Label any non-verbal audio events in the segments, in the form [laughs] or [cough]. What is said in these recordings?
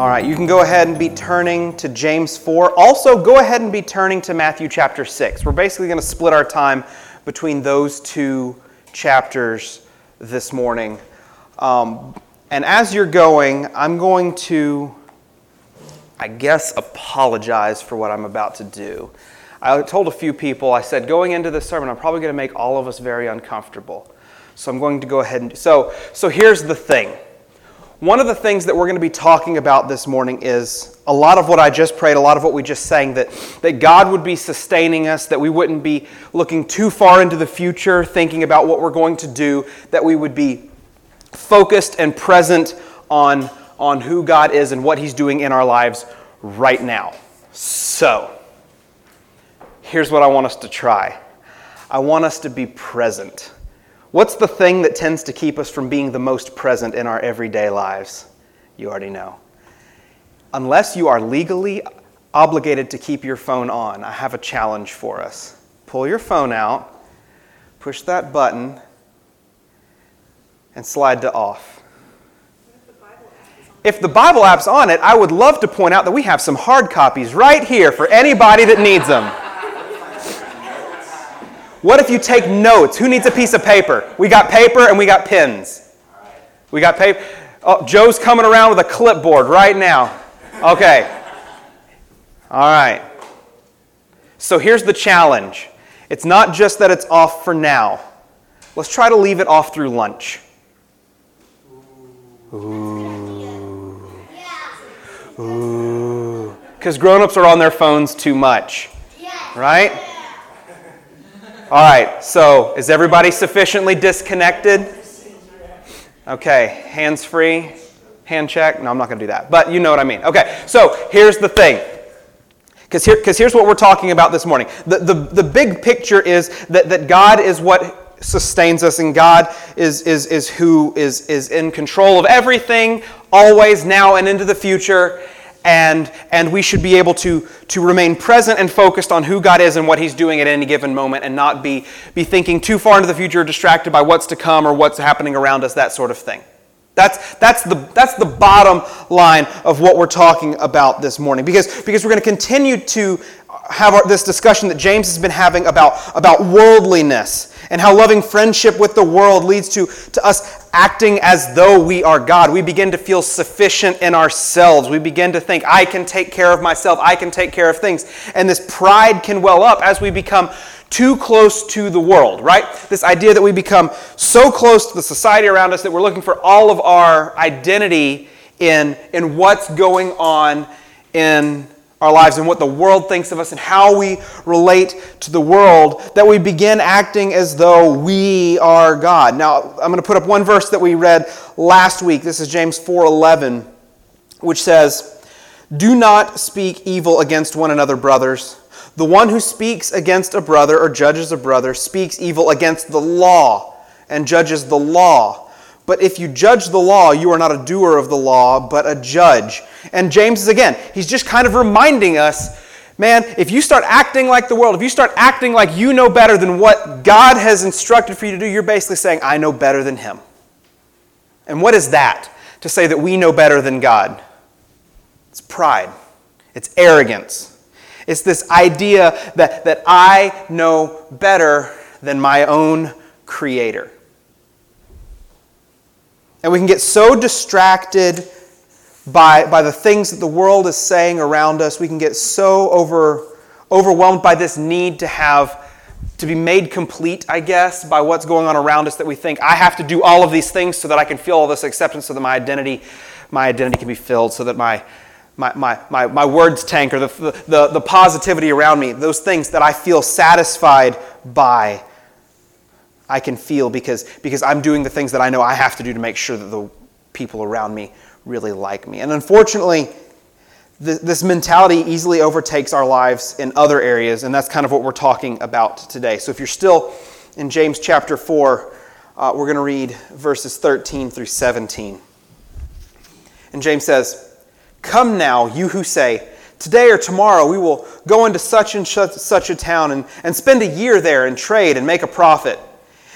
All right, you can go ahead and be turning to James 4. Also, go ahead and be turning to Matthew chapter 6. We're basically going to split our time between those two chapters this morning. Um, and as you're going, I'm going to, I guess, apologize for what I'm about to do. I told a few people, I said, going into this sermon, I'm probably going to make all of us very uncomfortable. So I'm going to go ahead and. So, so here's the thing. One of the things that we're going to be talking about this morning is a lot of what I just prayed, a lot of what we just sang, that, that God would be sustaining us, that we wouldn't be looking too far into the future, thinking about what we're going to do, that we would be focused and present on, on who God is and what He's doing in our lives right now. So, here's what I want us to try I want us to be present. What's the thing that tends to keep us from being the most present in our everyday lives? You already know. Unless you are legally obligated to keep your phone on, I have a challenge for us. Pull your phone out, push that button, and slide to off. If the Bible app's on it, I would love to point out that we have some hard copies right here for anybody that needs them. What if you take notes? Who needs a piece of paper? We got paper and we got pens. We got paper. Oh, Joe's coming around with a clipboard right now. Okay. All right. So here's the challenge it's not just that it's off for now. Let's try to leave it off through lunch. Ooh. Ooh. Because grown ups are on their phones too much. Right? All right, so is everybody sufficiently disconnected? Okay, hands free, hand check. No, I'm not going to do that, but you know what I mean. Okay, so here's the thing. Because here, here's what we're talking about this morning. The, the, the big picture is that, that God is what sustains us, and God is, is, is who is, is in control of everything, always, now, and into the future and, and we should be able to, to remain present and focused on who God is and what He's doing at any given moment and not be, be thinking too far into the future, distracted by what's to come or what's happening around us, that sort of thing. That's, that's, the, that's the bottom line of what we're talking about this morning. Because, because we're going to continue to have our, this discussion that James has been having about, about worldliness and how loving friendship with the world leads to, to us acting as though we are God. We begin to feel sufficient in ourselves. We begin to think, I can take care of myself, I can take care of things. And this pride can well up as we become too close to the world, right? This idea that we become so close to the society around us that we're looking for all of our identity in, in what's going on in our lives and what the world thinks of us and how we relate to the world that we begin acting as though we are God. Now, I'm going to put up one verse that we read last week. This is James 4:11, which says, "Do not speak evil against one another, brothers. The one who speaks against a brother or judges a brother speaks evil against the law and judges the law." But if you judge the law, you are not a doer of the law, but a judge. And James is again, he's just kind of reminding us man, if you start acting like the world, if you start acting like you know better than what God has instructed for you to do, you're basically saying, I know better than him. And what is that? To say that we know better than God? It's pride, it's arrogance. It's this idea that, that I know better than my own creator. And we can get so distracted by, by the things that the world is saying around us. We can get so over, overwhelmed by this need to have to be made complete, I guess, by what's going on around us that we think I have to do all of these things so that I can feel all this acceptance, so that my identity, my identity can be filled, so that my my, my, my, my words tank or the, the, the positivity around me, those things that I feel satisfied by I can feel because, because I'm doing the things that I know I have to do to make sure that the people around me really like me. And unfortunately, th- this mentality easily overtakes our lives in other areas, and that's kind of what we're talking about today. So if you're still in James chapter 4, uh, we're going to read verses 13 through 17. And James says, Come now, you who say, Today or tomorrow, we will go into such and such a town and, and spend a year there and trade and make a profit.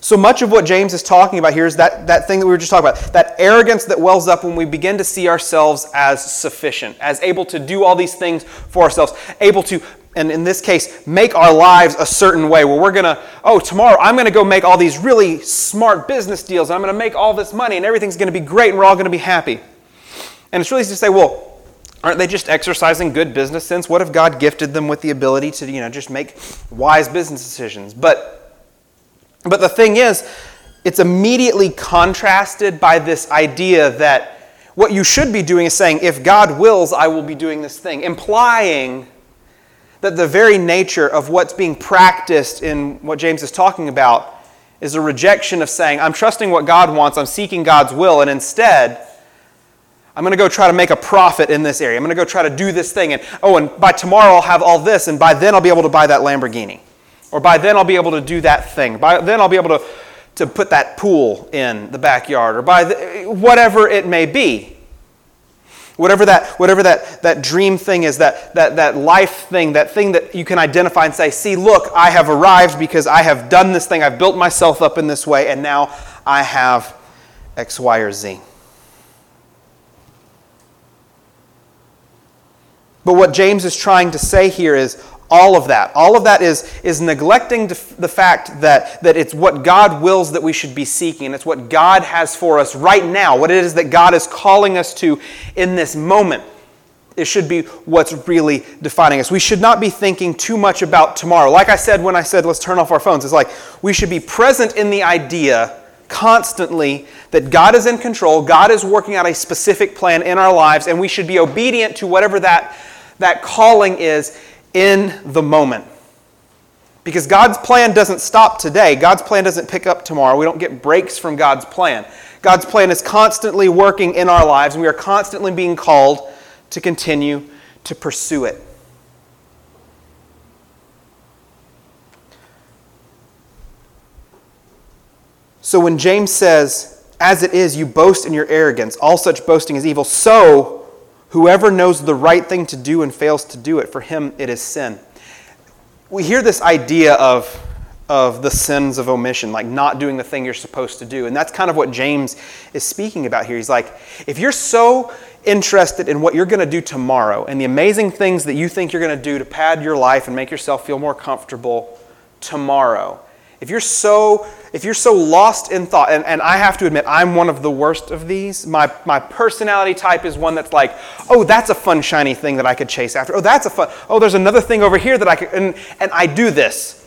So much of what James is talking about here is that, that thing that we were just talking about, that arrogance that wells up when we begin to see ourselves as sufficient, as able to do all these things for ourselves, able to, and in this case, make our lives a certain way where we're going to, oh, tomorrow I'm going to go make all these really smart business deals, and I'm going to make all this money, and everything's going to be great, and we're all going to be happy. And it's really easy to say, well, Aren't they just exercising good business sense? What if God gifted them with the ability to, you know, just make wise business decisions? But, but the thing is, it's immediately contrasted by this idea that what you should be doing is saying, if God wills, I will be doing this thing, implying that the very nature of what's being practiced in what James is talking about is a rejection of saying, I'm trusting what God wants, I'm seeking God's will, and instead, I'm going to go try to make a profit in this area. I'm going to go try to do this thing. And oh, and by tomorrow I'll have all this, and by then I'll be able to buy that Lamborghini. Or by then I'll be able to do that thing. By then I'll be able to, to put that pool in the backyard. Or by the, whatever it may be. Whatever that, whatever that, that dream thing is, that, that, that life thing, that thing that you can identify and say, see, look, I have arrived because I have done this thing. I've built myself up in this way, and now I have X, Y, or Z. But what James is trying to say here is all of that. All of that is, is neglecting the fact that, that it's what God wills that we should be seeking, and it's what God has for us right now, what it is that God is calling us to in this moment. It should be what's really defining us. We should not be thinking too much about tomorrow. Like I said when I said, let's turn off our phones, it's like we should be present in the idea constantly that God is in control, God is working out a specific plan in our lives, and we should be obedient to whatever that that calling is in the moment. Because God's plan doesn't stop today. God's plan doesn't pick up tomorrow. We don't get breaks from God's plan. God's plan is constantly working in our lives, and we are constantly being called to continue to pursue it. So when James says, As it is, you boast in your arrogance, all such boasting is evil, so Whoever knows the right thing to do and fails to do it, for him it is sin. We hear this idea of, of the sins of omission, like not doing the thing you're supposed to do. And that's kind of what James is speaking about here. He's like, if you're so interested in what you're going to do tomorrow and the amazing things that you think you're going to do to pad your life and make yourself feel more comfortable tomorrow, if you're so, if you're so lost in thought, and, and I have to admit, I'm one of the worst of these. My, my personality type is one that's like, oh, that's a fun, shiny thing that I could chase after. Oh, that's a fun, oh, there's another thing over here that I could, and, and I do this.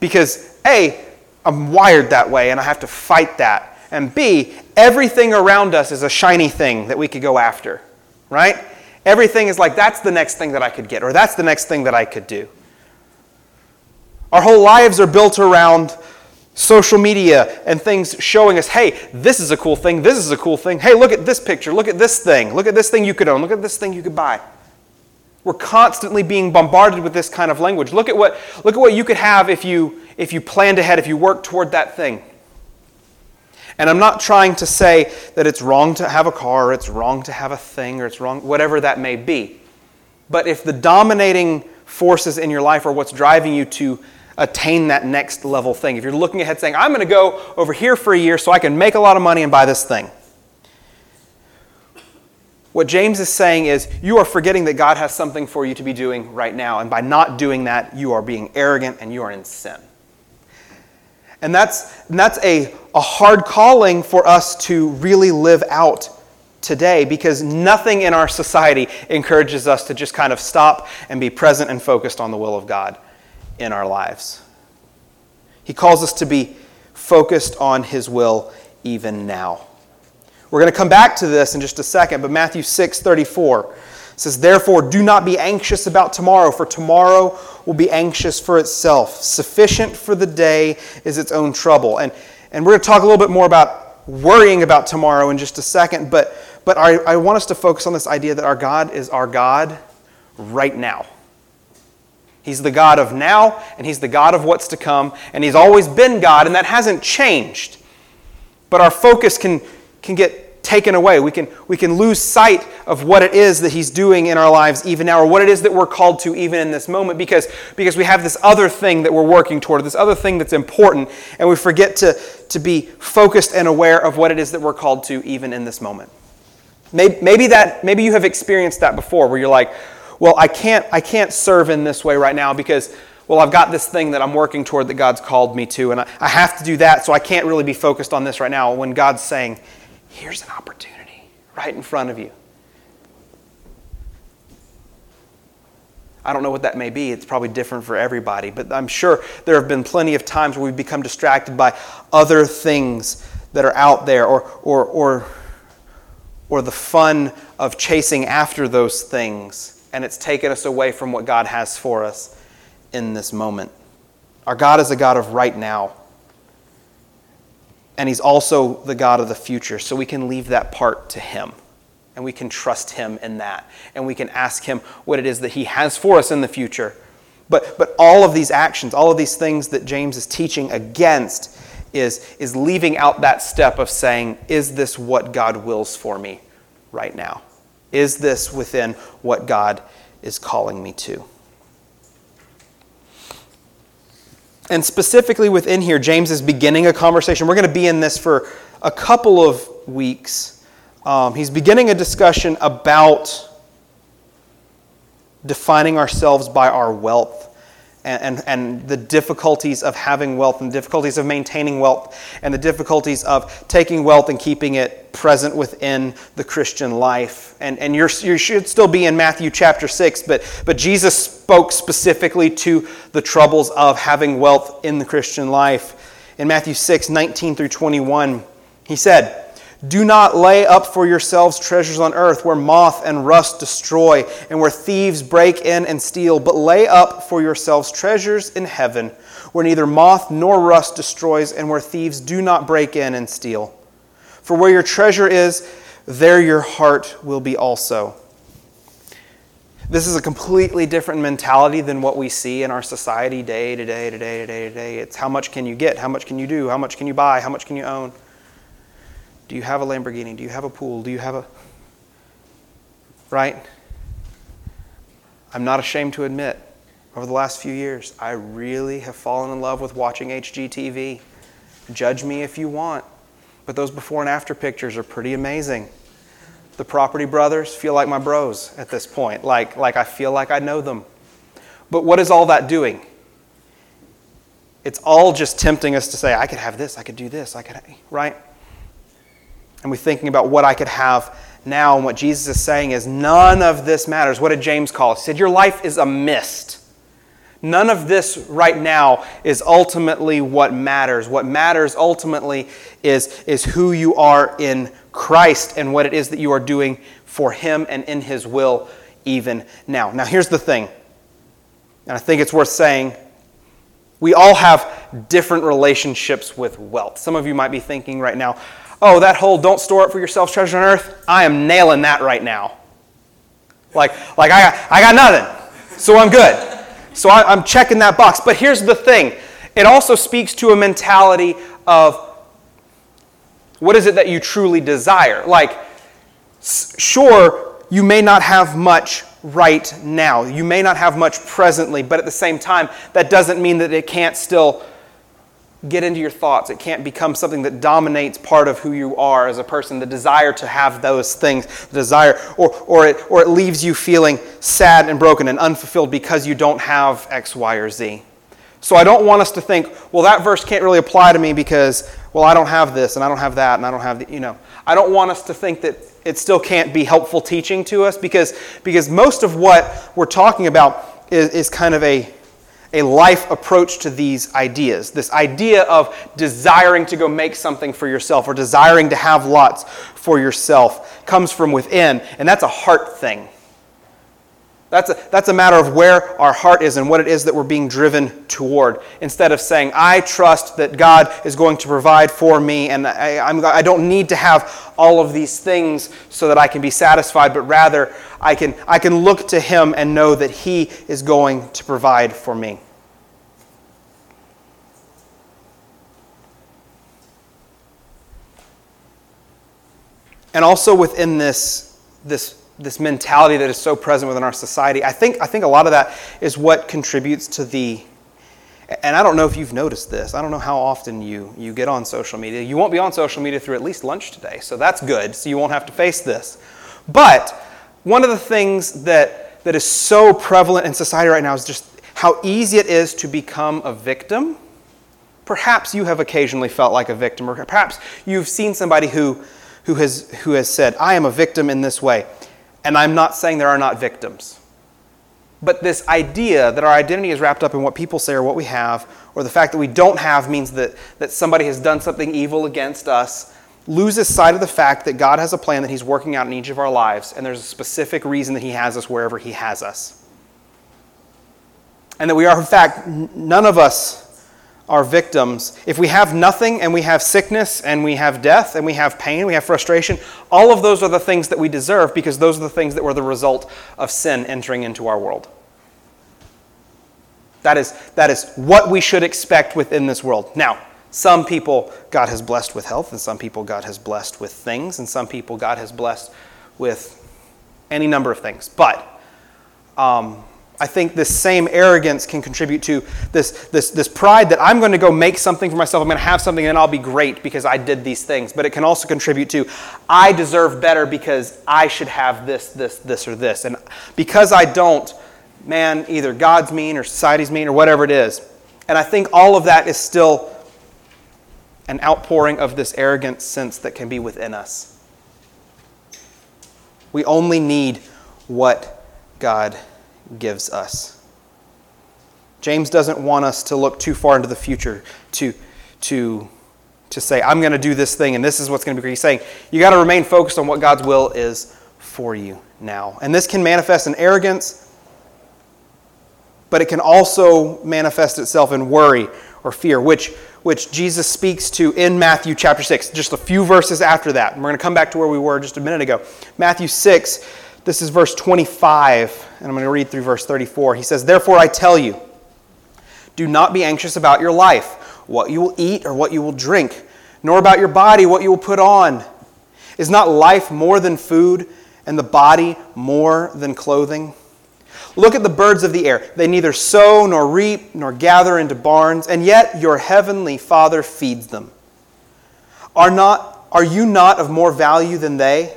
Because A, I'm wired that way and I have to fight that. And B, everything around us is a shiny thing that we could go after, right? Everything is like, that's the next thing that I could get, or that's the next thing that I could do. Our whole lives are built around social media and things showing us, hey, this is a cool thing, this is a cool thing. Hey, look at this picture, look at this thing, look at this thing you could own, look at this thing you could buy. We're constantly being bombarded with this kind of language. Look at what, look at what you could have if you, if you planned ahead, if you worked toward that thing. And I'm not trying to say that it's wrong to have a car, or it's wrong to have a thing, or it's wrong, whatever that may be. But if the dominating forces in your life are what's driving you to attain that next level thing. If you're looking ahead saying, I'm going to go over here for a year so I can make a lot of money and buy this thing. What James is saying is, you are forgetting that God has something for you to be doing right now. And by not doing that, you are being arrogant and you are in sin. And that's, and that's a, a hard calling for us to really live out today because nothing in our society encourages us to just kind of stop and be present and focused on the will of God in our lives. He calls us to be focused on His will even now. We're going to come back to this in just a second, but Matthew 6 34 says, Therefore, do not be anxious about tomorrow, for tomorrow will be anxious for itself. Sufficient for the day is its own trouble. And, and we're going to talk a little bit more about worrying about tomorrow in just a second, but, but I, I want us to focus on this idea that our God is our God right now. He's the God of now, and He's the God of what's to come, and He's always been God, and that hasn't changed. But our focus can, can get taken away. We can, we can lose sight of what it is that He's doing in our lives even now, or what it is that we're called to even in this moment, because, because we have this other thing that we're working toward, this other thing that's important, and we forget to, to be focused and aware of what it is that we're called to even in this moment. Maybe, that, maybe you have experienced that before, where you're like, well, I can't, I can't serve in this way right now because well, I've got this thing that I'm working toward that God's called me to, and I, I have to do that, so I can't really be focused on this right now. When God's saying, here's an opportunity right in front of you. I don't know what that may be. It's probably different for everybody, but I'm sure there have been plenty of times where we've become distracted by other things that are out there or, or, or, or the fun of chasing after those things, and it's taken us away from what God has for us in this moment. Our God is a God of right now and He's also the God of the future. So we can leave that part to Him. And we can trust Him in that. And we can ask Him what it is that He has for us in the future. But, but all of these actions, all of these things that James is teaching against, is, is leaving out that step of saying, Is this what God wills for me right now? Is this within what God is calling me to? And specifically within here, James is beginning a conversation. We're going to be in this for a couple of weeks. Um, he's beginning a discussion about defining ourselves by our wealth and, and, the difficulties of having wealth and the difficulties of maintaining wealth and the difficulties of taking wealth and keeping it present within the Christian life. And, and you should still be in Matthew chapter 6, but, but Jesus spoke specifically to the troubles of having wealth in the Christian life. In Matthew 6, 19 through 21, he said, do not lay up for yourselves treasures on earth where moth and rust destroy and where thieves break in and steal, but lay up for yourselves treasures in heaven where neither moth nor rust destroys and where thieves do not break in and steal. For where your treasure is, there your heart will be also. This is a completely different mentality than what we see in our society day to day to day to day to day. It's how much can you get? How much can you do? How much can you buy? How much can you own? Do you have a Lamborghini? Do you have a pool? Do you have a. Right? I'm not ashamed to admit, over the last few years, I really have fallen in love with watching HGTV. Judge me if you want, but those before and after pictures are pretty amazing. The Property Brothers feel like my bros at this point, like, like I feel like I know them. But what is all that doing? It's all just tempting us to say, I could have this, I could do this, I could, right? And we're thinking about what I could have now, and what Jesus is saying is none of this matters. What did James call it? He said, Your life is a mist. None of this right now is ultimately what matters. What matters ultimately is, is who you are in Christ and what it is that you are doing for Him and in His will even now. Now, here's the thing, and I think it's worth saying we all have different relationships with wealth. Some of you might be thinking right now, oh, that whole don't store up for yourselves treasure on earth, I am nailing that right now. Like, like I, got, I got nothing, so I'm good. So I, I'm checking that box. But here's the thing it also speaks to a mentality of what is it that you truly desire? Like, sure, you may not have much right now. You may not have much presently, but at the same time, that doesn't mean that it can't still get into your thoughts. It can't become something that dominates part of who you are as a person, the desire to have those things, the desire, or, or, it, or it leaves you feeling sad and broken and unfulfilled because you don't have X, Y, or Z. So I don't want us to think, well, that verse can't really apply to me because, well, I don't have this and I don't have that and I don't have the, you know. I don't want us to think that it still can't be helpful teaching to us because, because most of what we're talking about is, is kind of a a life approach to these ideas. This idea of desiring to go make something for yourself or desiring to have lots for yourself comes from within, and that's a heart thing. That's a, that's a matter of where our heart is and what it is that we're being driven toward. Instead of saying, I trust that God is going to provide for me and I, I'm, I don't need to have all of these things so that I can be satisfied, but rather I can, I can look to Him and know that He is going to provide for me. And also within this, this this mentality that is so present within our society. I think, I think a lot of that is what contributes to the, and I don't know if you've noticed this. I don't know how often you, you get on social media. You won't be on social media through at least lunch today, so that's good, so you won't have to face this. But one of the things that, that is so prevalent in society right now is just how easy it is to become a victim. Perhaps you have occasionally felt like a victim, or perhaps you've seen somebody who, who, has, who has said, I am a victim in this way. And I'm not saying there are not victims. But this idea that our identity is wrapped up in what people say or what we have, or the fact that we don't have means that, that somebody has done something evil against us, loses sight of the fact that God has a plan that He's working out in each of our lives, and there's a specific reason that He has us wherever He has us. And that we are, in fact, none of us are victims. If we have nothing and we have sickness and we have death and we have pain, we have frustration, all of those are the things that we deserve because those are the things that were the result of sin entering into our world. That is, that is what we should expect within this world. Now, some people God has blessed with health, and some people God has blessed with things, and some people God has blessed with any number of things. But um, I think this same arrogance can contribute to this, this, this pride that I'm going to go make something for myself. I'm going to have something and I'll be great because I did these things. But it can also contribute to I deserve better because I should have this, this, this, or this. And because I don't, man, either God's mean or society's mean or whatever it is. And I think all of that is still an outpouring of this arrogant sense that can be within us. We only need what God gives us. James doesn't want us to look too far into the future to, to, to say, I'm going to do this thing and this is what's going to be. He's saying, you got to remain focused on what God's will is for you now. And this can manifest in arrogance, but it can also manifest itself in worry or fear, which, which Jesus speaks to in Matthew chapter 6, just a few verses after that. And we're going to come back to where we were just a minute ago. Matthew 6 this is verse 25, and I'm going to read through verse 34. He says, Therefore I tell you, do not be anxious about your life, what you will eat or what you will drink, nor about your body, what you will put on. Is not life more than food, and the body more than clothing? Look at the birds of the air. They neither sow nor reap nor gather into barns, and yet your heavenly Father feeds them. Are, not, are you not of more value than they?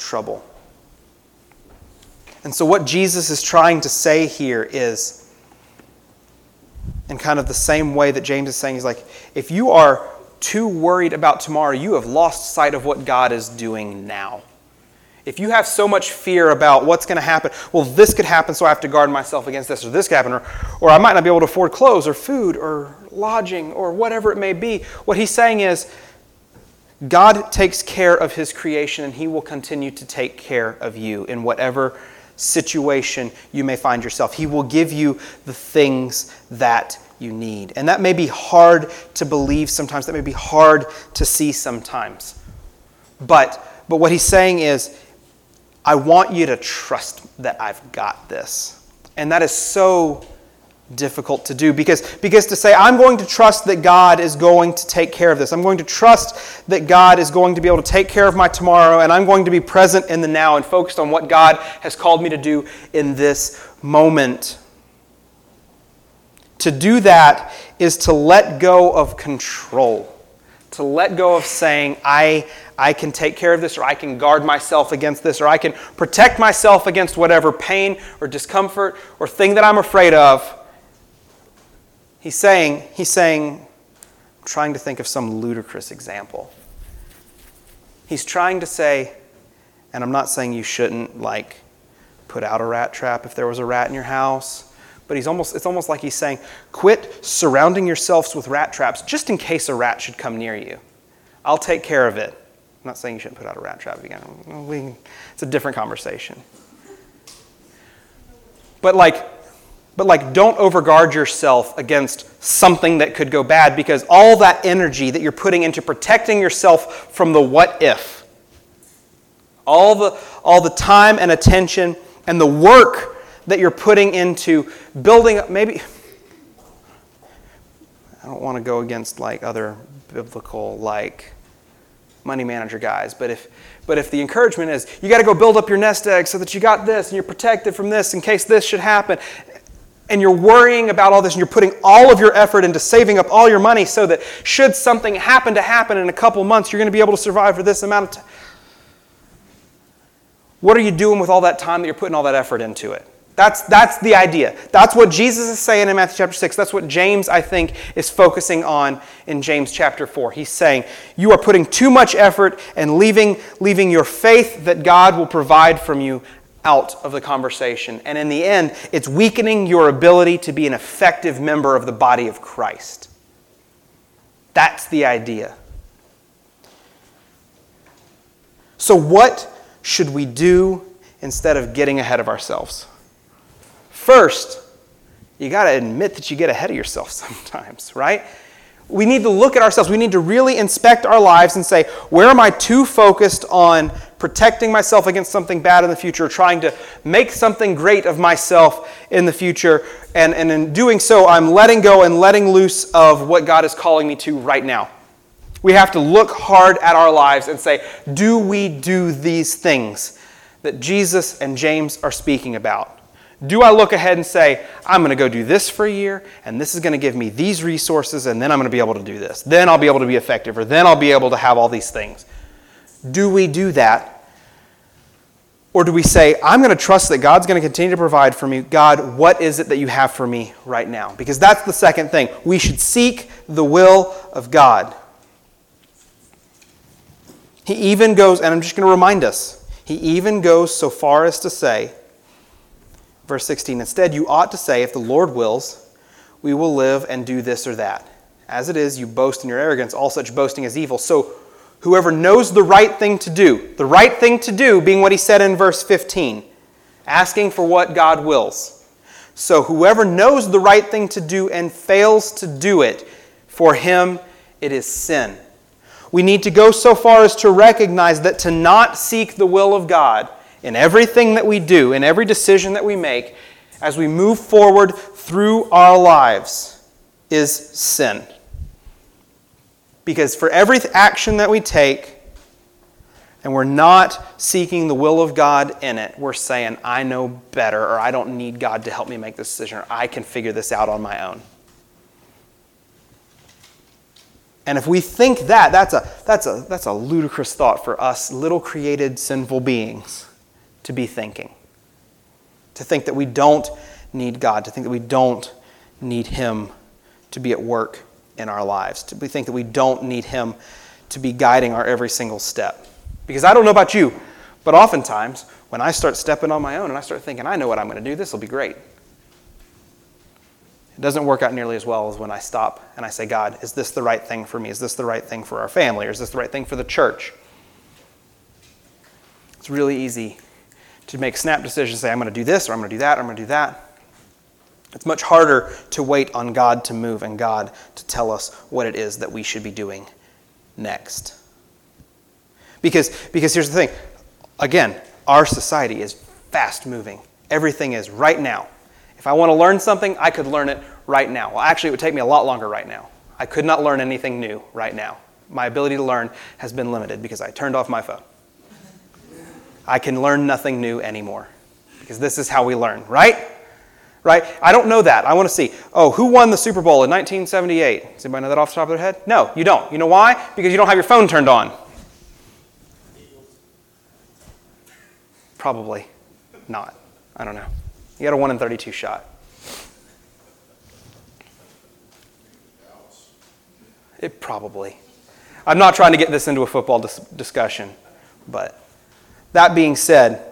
trouble. And so, what Jesus is trying to say here is, in kind of the same way that James is saying, he's like, if you are too worried about tomorrow, you have lost sight of what God is doing now. If you have so much fear about what's going to happen, well, this could happen, so I have to guard myself against this, or this could happen, or, or I might not be able to afford clothes, or food, or lodging, or whatever it may be. What he's saying is, God takes care of his creation and he will continue to take care of you in whatever situation you may find yourself. He will give you the things that you need. And that may be hard to believe sometimes, that may be hard to see sometimes. But, but what he's saying is, I want you to trust that I've got this. And that is so difficult to do because, because to say, I'm going to trust that God is going to take care of this. I'm going to trust that God is going to be able to take care of my tomorrow, and I'm going to be present in the now and focused on what God has called me to do in this moment. To do that is to let go of control, to let go of saying, I, I can take care of this, or I can guard myself against this, or I can protect myself against whatever pain or discomfort or thing that I'm afraid of He's saying, he's saying, I'm trying to think of some ludicrous example. He's trying to say, and I'm not saying you shouldn't like put out a rat trap if there was a rat in your house, but he's almost it's almost like he's saying, quit surrounding yourselves with rat traps just in case a rat should come near you. I'll take care of it. I'm not saying you shouldn't put out a rat trap again. it's a different conversation. But like but like don't overguard yourself against something that could go bad because all that energy that you're putting into protecting yourself from the what if all the all the time and attention and the work that you're putting into building up maybe I don't want to go against like other biblical like money manager guys but if but if the encouragement is you got to go build up your nest egg so that you got this and you're protected from this in case this should happen and you're worrying about all this and you're putting all of your effort into saving up all your money so that should something happen to happen in a couple months, you're going to be able to survive for this amount of time. What are you doing with all that time that you're putting all that effort into it? That's, that's the idea. That's what Jesus is saying in Matthew chapter 6. That's what James, I think, is focusing on in James chapter 4. He's saying, You are putting too much effort and leaving, leaving your faith that God will provide from you out of the conversation. And in the end, it's weakening your ability to be an effective member of the body of Christ. That's the idea. So, what should we do instead of getting ahead of ourselves? First, you got to admit that you get ahead of yourself [laughs] sometimes, right? We need to look at ourselves. We need to really inspect our lives and say, where am I too focused on protecting myself against something bad in the future, trying to make something great of myself in the future? And, and in doing so, I'm letting go and letting loose of what God is calling me to right now. We have to look hard at our lives and say, do we do these things that Jesus and James are speaking about? Do I look ahead and say, I'm going to go do this for a year, and this is going to give me these resources, and then I'm going to be able to do this? Then I'll be able to be effective, or then I'll be able to have all these things. Do we do that? Or do we say, I'm going to trust that God's going to continue to provide for me? God, what is it that you have for me right now? Because that's the second thing. We should seek the will of God. He even goes, and I'm just going to remind us, he even goes so far as to say, Verse 16 Instead, you ought to say, If the Lord wills, we will live and do this or that. As it is, you boast in your arrogance. All such boasting is evil. So, whoever knows the right thing to do, the right thing to do being what he said in verse 15, asking for what God wills. So, whoever knows the right thing to do and fails to do it, for him it is sin. We need to go so far as to recognize that to not seek the will of God in everything that we do, in every decision that we make, as we move forward through our lives, is sin. Because for every action that we take, and we're not seeking the will of God in it, we're saying, I know better, or I don't need God to help me make this decision, or I can figure this out on my own. And if we think that, that's a, that's a, that's a ludicrous thought for us little created sinful beings to be thinking. To think that we don't need God, to think that we don't need Him to be at work in our lives, to think that we don't need Him to be guiding our every single step. Because I don't know about you, but oftentimes when I start stepping on my own and I start thinking, I know what I'm going to do, this will be great. It doesn't work out nearly as well as when I stop and I say, God, is this the right thing for me? Is this the right thing for our family? Or is this the right thing for the church? It's really easy to make snap decisions, say, I'm going to do this, or I'm going to do that, or I'm going to do that. It's much harder to wait on God to move and God to tell us what it is that we should be doing next. Because, because here's the thing again, our society is fast moving. Everything is right now. If I want to learn something, I could learn it right now. Well, actually, it would take me a lot longer right now. I could not learn anything new right now. My ability to learn has been limited because I turned off my phone. I can learn nothing new anymore because this is how we learn, right? Right? I don't know that. I want to see. Oh, who won the Super Bowl in 1978? Does anybody know that off the top of their head? No, you don't. You know why? Because you don't have your phone turned on. Probably not. I don't know. You got a 1 in 32 shot. It probably. I'm not trying to get this into a football dis- discussion, but that being said,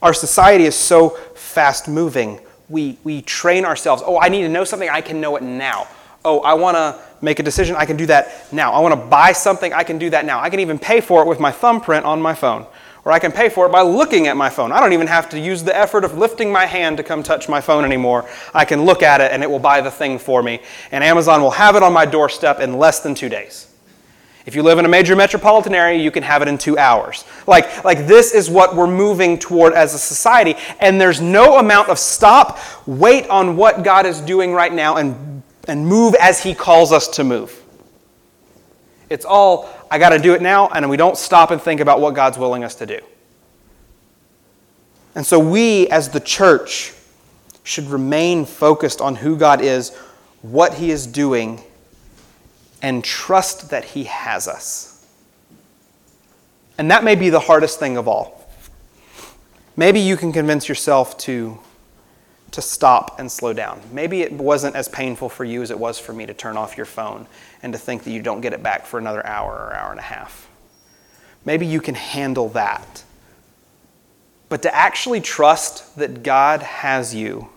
our society is so fast moving. We, we train ourselves. Oh, I need to know something, I can know it now. Oh, I want to make a decision, I can do that now. I want to buy something, I can do that now. I can even pay for it with my thumbprint on my phone. Or I can pay for it by looking at my phone. I don't even have to use the effort of lifting my hand to come touch my phone anymore. I can look at it and it will buy the thing for me. And Amazon will have it on my doorstep in less than two days. If you live in a major metropolitan area, you can have it in two hours. Like, like this is what we're moving toward as a society. And there's no amount of stop, wait on what God is doing right now, and, and move as He calls us to move. It's all, I got to do it now, and we don't stop and think about what God's willing us to do. And so we, as the church, should remain focused on who God is, what He is doing and trust that He has us. And that may be the hardest thing of all. Maybe you can convince yourself to, to stop and slow down. Maybe it wasn't as painful for you as it was for me to turn off your phone and to think that you don't get it back for another hour or hour and a half. Maybe you can handle that. But to actually trust that God has you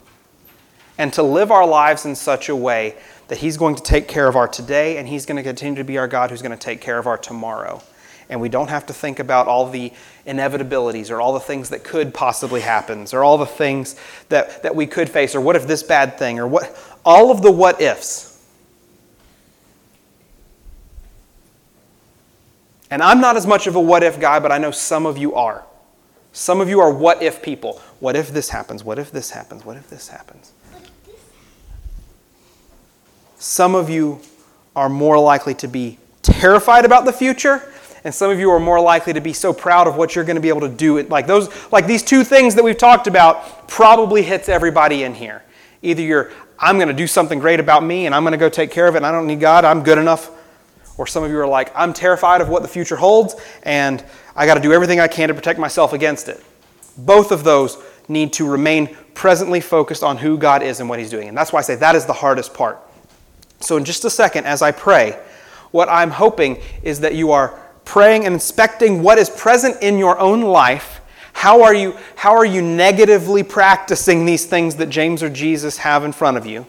and to live our lives in such a way that He's going to take care of our today and He's going to continue to be our God who's going to take care of our tomorrow. And we don't have to think about all the inevitabilities or all the things that could possibly happen or all the things that, that we could face or what if this bad thing or what all of the what ifs. And I'm not as much of a what if guy, but I know some of you are. Some of you are what if people. What if this happens? What if this happens? What if this happens? Some of you are more likely to be terrified about the future, and some of you are more likely to be so proud of what you're going to be able to do. Like those, like these two things that we've talked about, probably hits everybody in here. Either you're, I'm going to do something great about me, and I'm going to go take care of it, and I don't need God. I'm good enough. Or some of you are like, I'm terrified of what the future holds, and I got to do everything I can to protect myself against it. Both of those need to remain presently focused on who God is and what He's doing. And that's why I say that is the hardest part. So, in just a second, as I pray, what I'm hoping is that you are praying and inspecting what is present in your own life. How are you, how are you negatively practicing these things that James or Jesus have in front of you?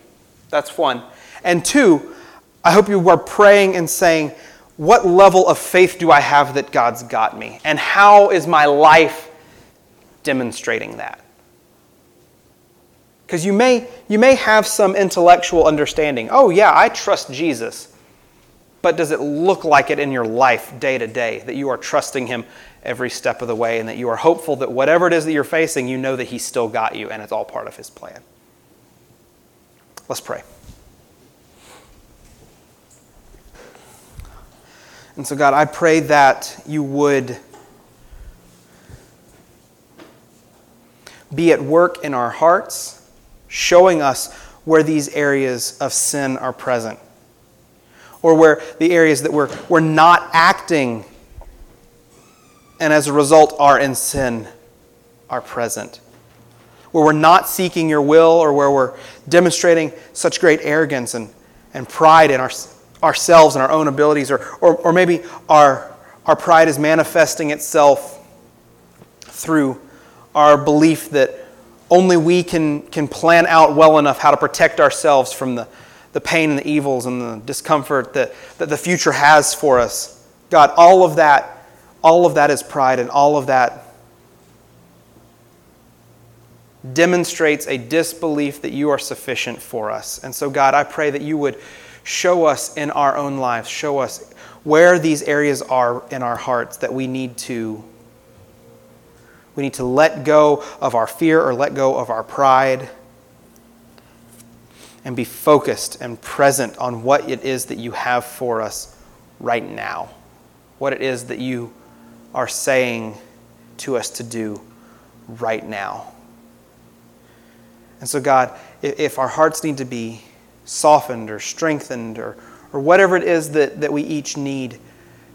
That's one. And two, I hope you are praying and saying, What level of faith do I have that God's got me? And how is my life demonstrating that? Because you may, you may have some intellectual understanding. Oh, yeah, I trust Jesus. But does it look like it in your life day to day that you are trusting Him every step of the way and that you are hopeful that whatever it is that you're facing, you know that He's still got you and it's all part of His plan? Let's pray. And so, God, I pray that you would be at work in our hearts showing us where these areas of sin are present, or where the areas that we're, we're not acting and as a result are in sin are present. Where we're not seeking your will, or where we're demonstrating such great arrogance and, and pride in our, ourselves and our own abilities, or, or, or maybe our, our pride is manifesting itself through our belief that only we can, can plan out well enough how to protect ourselves from the, the pain and the evils and the discomfort that, that the future has for us. God, all of that, all of that is pride, and all of that demonstrates a disbelief that you are sufficient for us. And so, God, I pray that you would show us in our own lives, show us where these areas are in our hearts that we need to We need to let go of our fear or let go of our pride and be focused and present on what it is that you have for us right now, what it is that you are saying to us to do right now. And so, God, if our hearts need to be softened or strengthened or, or whatever it is that, that we each need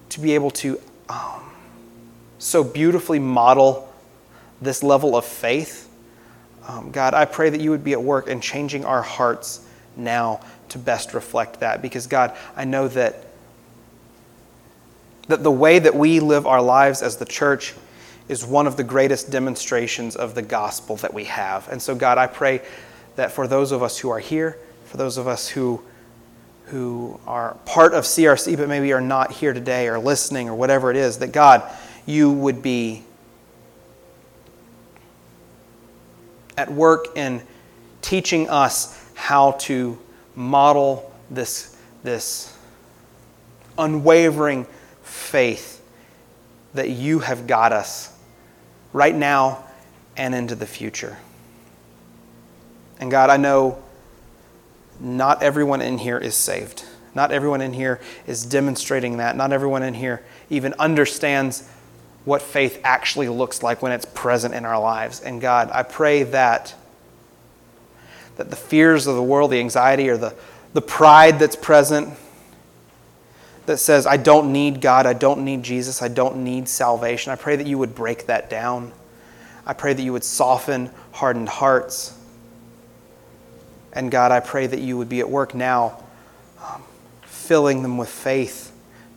to be able to um, so beautifully model this level of faith, um, God, I pray that you would be at work in changing our hearts now to best reflect that. Because, God, I know that, that the way that we live our lives as the church is one of the greatest demonstrations of the gospel that we have. And so, God, I pray that for those of us who are here, for those of us who, who are part of CRC but maybe are not here today or listening or whatever it is, that God, you would be at work in teaching us how to model this, this unwavering faith that you have got us right now and into the future. And God, I know not everyone in here is saved. Not everyone in here is demonstrating that. Not everyone in here even understands what faith actually looks like when it's present in our lives. And God, I pray that that the fears of the world, the anxiety or the, the pride that's present that says, I don't need God, I don't need Jesus, I don't need salvation. I pray that you would break that down. I pray that you would soften hardened hearts. And God, I pray that you would be at work now, um, filling them with faith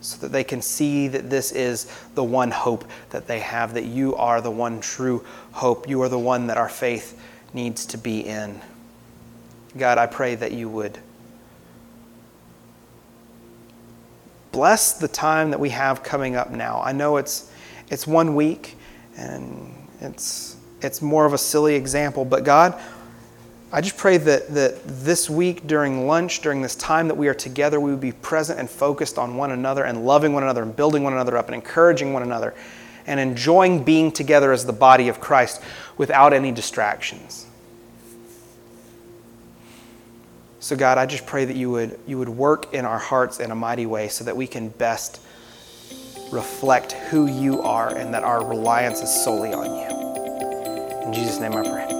so that they can see that this is the one hope that they have, that you are the one true hope. You are the one that our faith needs to be in. God, I pray that you would bless the time that we have coming up now. I know it's, it's one week and it's, it's more of a silly example, but God, I just pray that, that this week during lunch, during this time that we are together, we would be present and focused on one another and loving one another and building one another up and encouraging one another and enjoying being together as the body of Christ without any distractions. So, God, I just pray that you would, you would work in our hearts in a mighty way so that we can best reflect who you are and that our reliance is solely on you. In Jesus' name I pray.